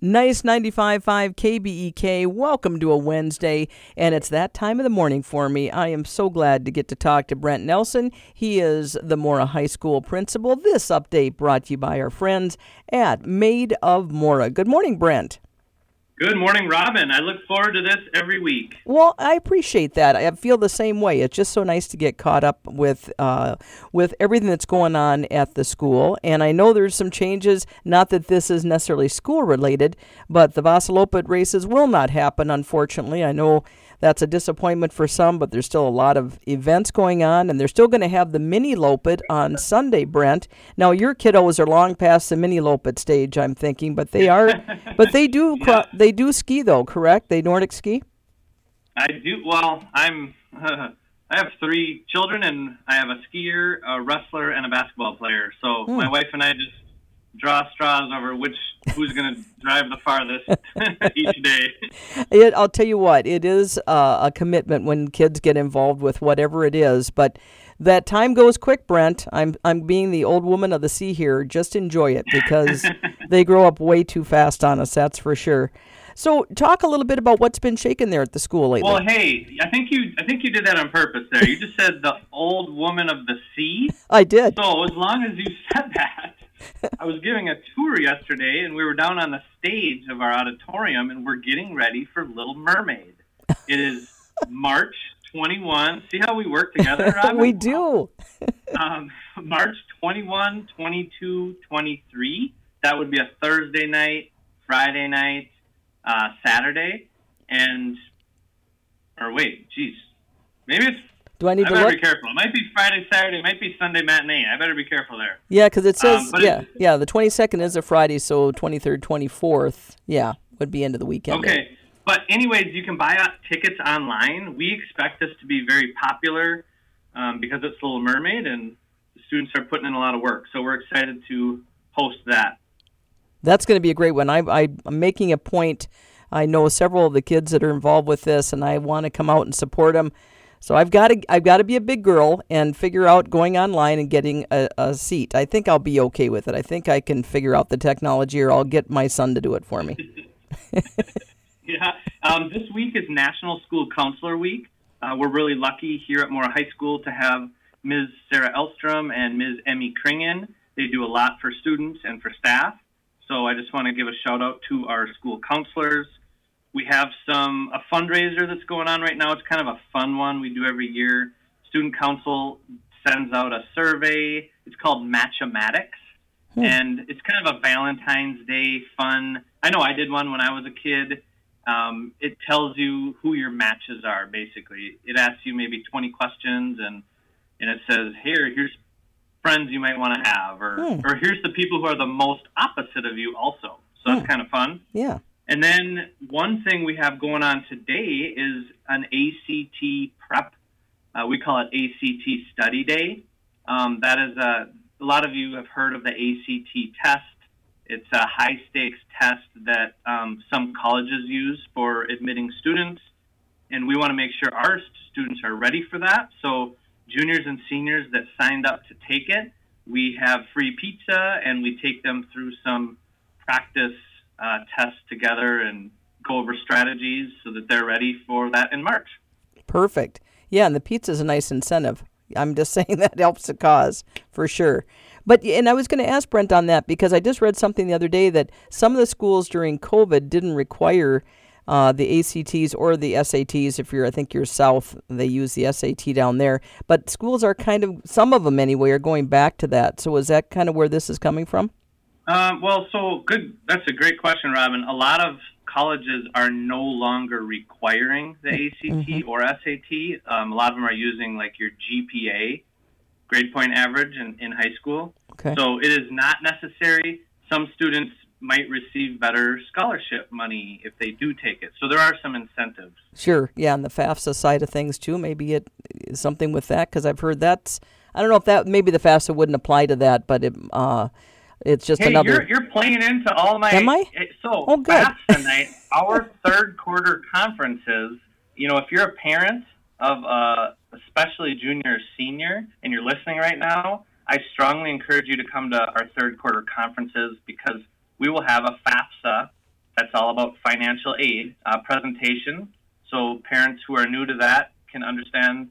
Nice 95.5 KBEK. Welcome to a Wednesday, and it's that time of the morning for me. I am so glad to get to talk to Brent Nelson. He is the Mora High School principal. This update brought to you by our friends at Maid of Mora. Good morning, Brent. Good morning, Robin. I look forward to this every week. Well, I appreciate that. I feel the same way. It's just so nice to get caught up with uh, with everything that's going on at the school. And I know there's some changes. Not that this is necessarily school related, but the Vasaloppet races will not happen. Unfortunately, I know that's a disappointment for some, but there's still a lot of events going on, and they're still going to have the mini Loppet on Sunday, Brent. Now, your kiddos are long past the mini Loppet stage, I'm thinking, but they are, but they do, Yeah. they do ski though, correct? They Nordic ski. I do well. I'm. I have three children, and I have a skier, a wrestler, and a basketball player. So Hmm. my wife and I just draw straws over which who's going to drive the farthest each day. It, I'll tell you what, it is uh, a commitment when kids get involved with whatever it is, but that time goes quick, Brent. I'm I'm being the old woman of the sea here. Just enjoy it because they grow up way too fast on us. That's for sure. So, talk a little bit about what's been shaking there at the school lately. Well, hey, I think you. I think you did that on purpose. There, you just said the old woman of the sea. I did. So as long as you said that, I was giving a tour yesterday, and we were down on the stage of our auditorium, and we're getting ready for Little Mermaid. It is March 21. See how we work together, Robin? we do. Um, March 21, 22, 23. That would be a Thursday night, Friday night, uh, Saturday, and or wait, geez, maybe it's. Do I need I to better look? be careful. It might be Friday, Saturday. It might be Sunday matinee. I better be careful there. Yeah, because it says Um, yeah, yeah. The twenty second is a Friday, so twenty third, twenty fourth, yeah, would be into the weekend. Okay. But anyways, you can buy out tickets online. We expect this to be very popular um, because it's Little Mermaid, and the students are putting in a lot of work. So we're excited to host that. That's going to be a great one. I, I, I'm making a point. I know several of the kids that are involved with this, and I want to come out and support them. So I've got to, I've got to be a big girl and figure out going online and getting a, a seat. I think I'll be okay with it. I think I can figure out the technology, or I'll get my son to do it for me. Yeah. Um, this week is National School Counselor Week. Uh, we're really lucky here at Mora High School to have Ms. Sarah Elstrom and Ms. Emmy Kringen. They do a lot for students and for staff. So I just want to give a shout out to our school counselors. We have some a fundraiser that's going on right now. It's kind of a fun one we do every year. Student council sends out a survey. It's called Matchematics, and it's kind of a Valentine's Day fun. I know I did one when I was a kid. Um, it tells you who your matches are. Basically, it asks you maybe 20 questions, and and it says here here's friends you might want to have, or Hmm. or here's the people who are the most opposite of you also. So that's Hmm. kind of fun. Yeah. And then one thing we have going on today is an ACT prep. Uh, we call it ACT Study Day. Um, that is a, a lot of you have heard of the ACT test. It's a high stakes test that um, some colleges use for admitting students, and we want to make sure our students are ready for that. So juniors and seniors that signed up to take it, we have free pizza, and we take them through some practice uh, tests together and go over strategies so that they're ready for that in March. Perfect. Yeah, and the pizza is a nice incentive. I'm just saying that helps the cause for sure. But and I was going to ask Brent on that because I just read something the other day that some of the schools during COVID didn't require uh, the ACTs or the SATs. If you're, I think you're south, they use the SAT down there. But schools are kind of some of them anyway are going back to that. So is that kind of where this is coming from? Um, well, so good. That's a great question, Robin. A lot of colleges are no longer requiring the ACT or SAT. Um, a lot of them are using like your GPA, grade point average, in, in high school. Okay. So it is not necessary. Some students might receive better scholarship money if they do take it. So there are some incentives. Sure. Yeah, and the FAFSA side of things too. Maybe it is something with that because I've heard that's. I don't know if that maybe the FAFSA wouldn't apply to that, but it, uh, it's just Hey, another. you're you're playing into all my. Am I? So Oh, good. tonight. Our third quarter conferences. You know, if you're a parent of a especially junior or senior, and you're listening right now, I strongly encourage you to come to our third quarter conferences because we will have a FAFSA that's all about financial aid uh, presentation. So parents who are new to that can understand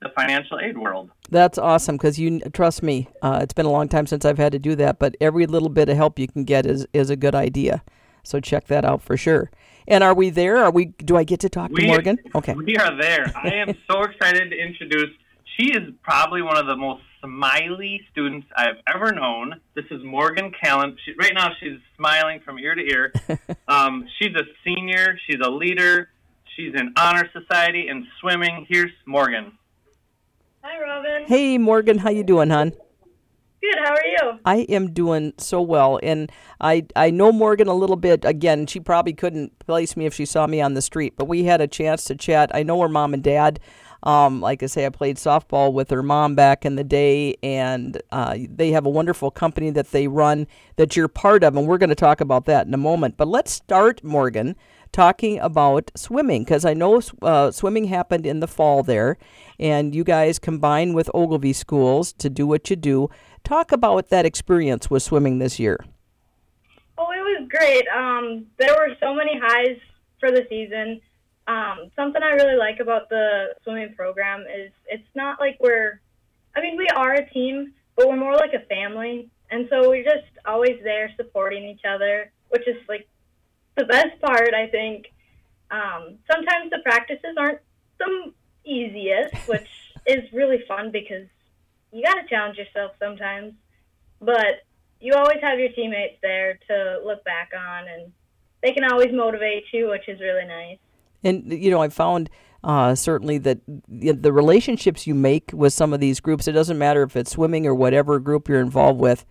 the financial aid world. That's awesome because you trust me. Uh, it's been a long time since I've had to do that, but every little bit of help you can get is is a good idea. So check that out for sure. And are we there? Are we? Do I get to talk we, to Morgan? Okay, we are there. I am so excited to introduce. She is probably one of the most smiley students I've ever known. This is Morgan Calander. She, right now, she's smiling from ear to ear. Um, she's a senior. She's a leader. She's in honor society and swimming. Here's Morgan. Hi, Robin. Hey, Morgan, how you doing, hon? Good. How are you? I am doing so well, and I I know Morgan a little bit. Again, she probably couldn't place me if she saw me on the street, but we had a chance to chat. I know her mom and dad. Um, like I say, I played softball with her mom back in the day, and uh, they have a wonderful company that they run that you're part of, and we're going to talk about that in a moment. But let's start, Morgan, talking about swimming because I know uh, swimming happened in the fall there, and you guys combine with Ogilvie schools to do what you do. Talk about that experience with swimming this year. Oh, it was great. Um, there were so many highs for the season. Um, something I really like about the swimming program is it's not like we're, I mean, we are a team, but we're more like a family. And so we're just always there supporting each other, which is like the best part, I think. Um, sometimes the practices aren't the easiest, which is really fun because you got to challenge yourself sometimes. But you always have your teammates there to look back on, and they can always motivate you, which is really nice. And you know, I found uh, certainly that the relationships you make with some of these groups, it doesn't matter if it's swimming or whatever group you're involved with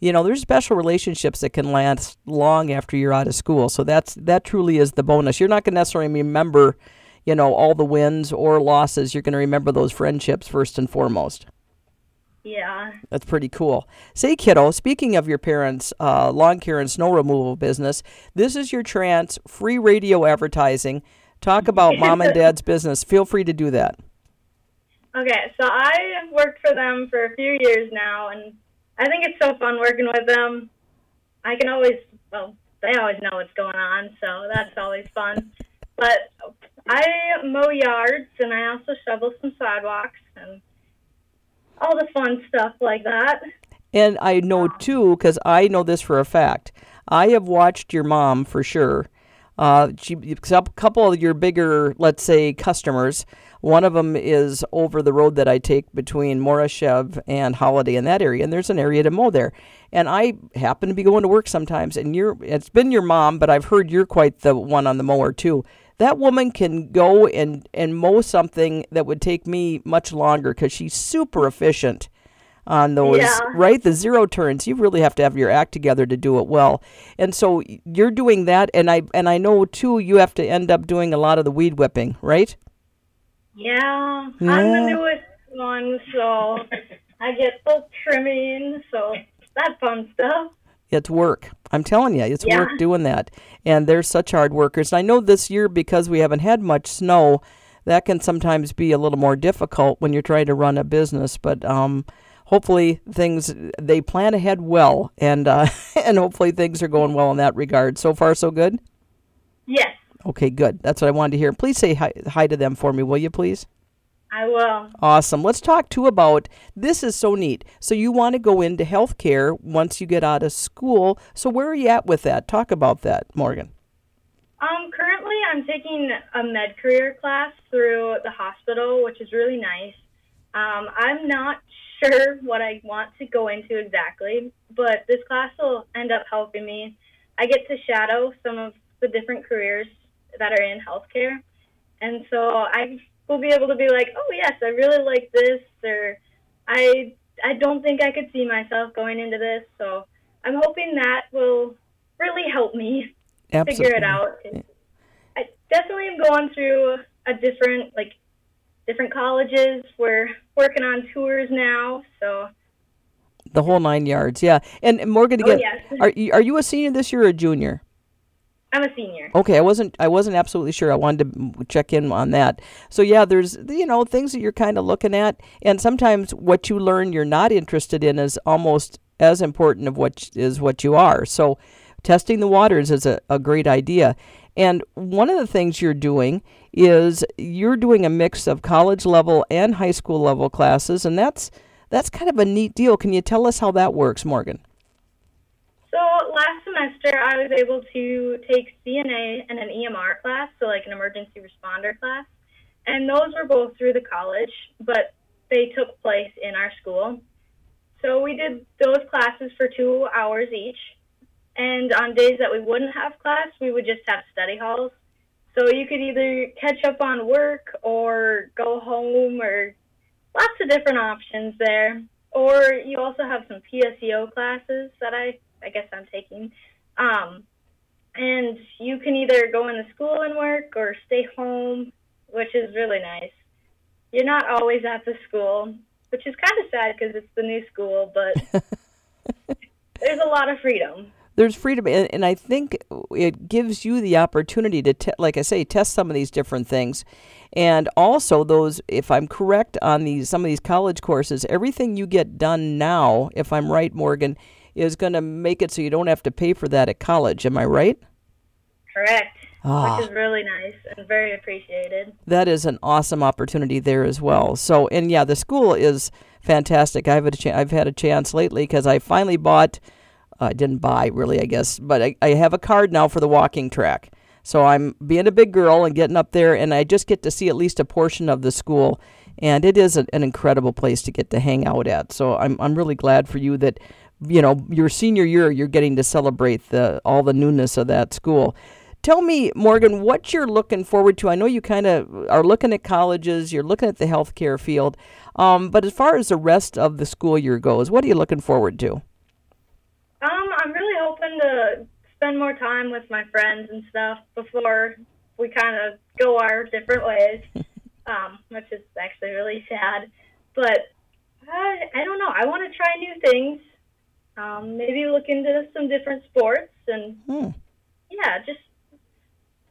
you know, there's special relationships that can last long after you're out of school. So that's that truly is the bonus. You're not going to necessarily remember, you know, all the wins or losses. You're going to remember those friendships first and foremost. Yeah. That's pretty cool. Say, kiddo, speaking of your parents' uh, lawn care and snow removal business, this is your chance, free radio advertising. Talk about mom and dad's business. Feel free to do that. Okay, so I worked for them for a few years now, and I think it's so fun working with them. I can always, well, they always know what's going on, so that's always fun. But I mow yards and I also shovel some sidewalks and all the fun stuff like that. And I know too, because I know this for a fact. I have watched your mom for sure. Uh, a couple of your bigger, let's say, customers one of them is over the road that I take between Morashev and Holiday in that area, and there's an area to mow there. And I happen to be going to work sometimes, and you're it's been your mom, but I've heard you're quite the one on the mower too. That woman can go and and mow something that would take me much longer because she's super efficient on those Yeah. right the zero turns you really have to have your act together to do it well and so you're doing that and i and i know too you have to end up doing a lot of the weed whipping right Yeah, I'm the newest one, so I get the trimming, so that fun stuff. It's work. I'm telling you, it's Yeah. work doing that. And they're such hard workers. And I know this year, because we haven't had much snow, that can sometimes be a little more difficult when you're trying to run a business. But um, hopefully, things they plan ahead well, and uh, and hopefully things are going well in that regard. So far, so good. Yes, Okay, good. That's what I wanted to hear. Please say hi, hi to them for me, will you, please? I will. Awesome. Let's talk too about this is so neat. So you want to go into healthcare once you get out of school. So where are you at with that? Talk about that, Morgan. Um, currently, I'm taking a med career class through the hospital, which is really nice. Um, I'm not sure what I want to go into exactly, but this class will end up helping me. I get to shadow some of the different careers that are in healthcare, and so I will be able to be like, oh yes, I really like this, or I I don't think I could see myself going into this. So I'm hoping that will really help me Absolutely. figure it out. I definitely am going through a different like different colleges. We're working on tours now, so The whole nine yards. Yeah. And, and Morgan oh again, yes, are you, are you a senior this year or a junior? I'm a senior. Okay, I wasn't I wasn't absolutely sure. I wanted to check in on that. So yeah, there's you know things that you're kind of looking at, and sometimes what you learn you're not interested in is almost as important of what is what you are. So testing the waters is a, a great idea. And one of the things you're doing is you're doing a mix of college level and high school level classes, and that's that's kind of a neat deal. Can you tell us how that works, Morgan? So last semester, I was able to take CNA and an EMR class, so like an emergency responder class, and those were both through the college, but they took place in our school. So we did those classes for two hours each, and on days that we wouldn't have class, we would just have study halls. So you could either catch up on work or go home or lots of different options there. Or you also have some PSEO classes that I, I guess I'm taking. Um, and you can either go into school and work or stay home, which is really nice. You're not always at the school, which is kind of sad because it's the new school, but there's a lot of freedom there's freedom and, and, i think it gives you the opportunity to te- like i say test some of these different things. And also those if i'm correct on these some of these college courses everything you get done now if i'm right morgan is going to make it so you don't have to pay for that at college. Am i right? Correct. Ah. which is really nice and very appreciated. That is an awesome opportunity there as well. So and yeah the school is fantastic. I've had a, ch- I've had a chance lately because i finally bought I didn't buy really, I guess, but I, I have a card now for the walking track. So I'm being a big girl and getting up there, and I just get to see at least a portion of the school. And it is a, an incredible place to get to hang out at. So I'm, I'm really glad for you that, you know, your senior year, you're getting to celebrate the all the newness of that school. Tell me, Morgan, what you're looking forward to. I know you kind of are looking at colleges, you're looking at the healthcare field, um, but as far as the rest of the school year goes, what are you looking forward to? To spend more time with my friends and stuff before we kind of go our different ways, um, which is actually really sad. But I, I don't know. I want to try new things. Um, maybe look into some different sports and hmm. yeah, just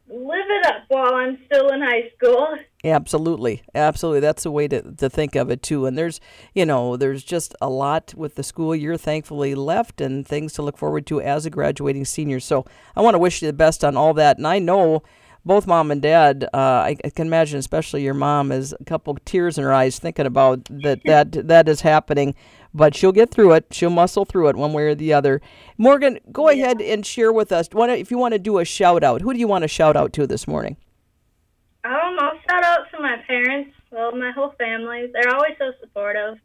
live it up while I'm still in high school. Absolutely. Absolutely. That's the way to, to think of it, too. And there's, you know, there's just a lot with the school year thankfully left and things to look forward to as a graduating senior. So I want to wish you the best on all that. And I know both mom and dad, uh, I, I, can imagine, especially your mom, is a couple tears in her eyes thinking about that that that is happening. But she'll get through it. She'll muscle through it one way or the other. Morgan, go yeah. ahead and share with us. If you want to do a shout out, who do you want to shout out to this morning? Um, I'll shout out to my parents, well, my whole family. They're always so supportive,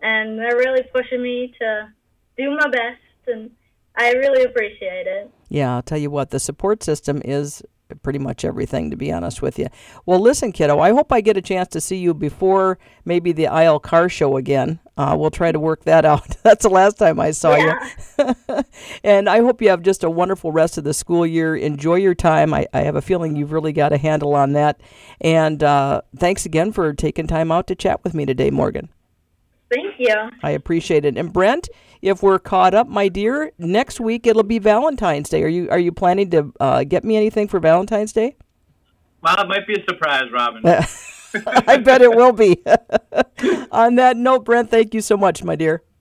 and they're really pushing me to do my best, and I really appreciate it. Yeah, I'll tell you what, the support system is pretty much everything, to be honest with you. Well, listen, kiddo, I hope I get a chance to see you before maybe the Isle Car Show again. Uh, we'll try to work that out. That's the last time I saw yeah. you. and I hope you have just a wonderful rest of the school year. Enjoy your time. I, I have a feeling you've really got a handle on that. And uh, thanks again for taking time out to chat with me today, Morgan. Thank you. I appreciate it. And Brent, if we're caught up, my dear, next week it'll be Valentine's Day. Are you are you planning to uh, get me anything for Valentine's Day? Well, it might be a surprise, Robin. I bet it will be. On that note, Brent, thank you so much, my dear.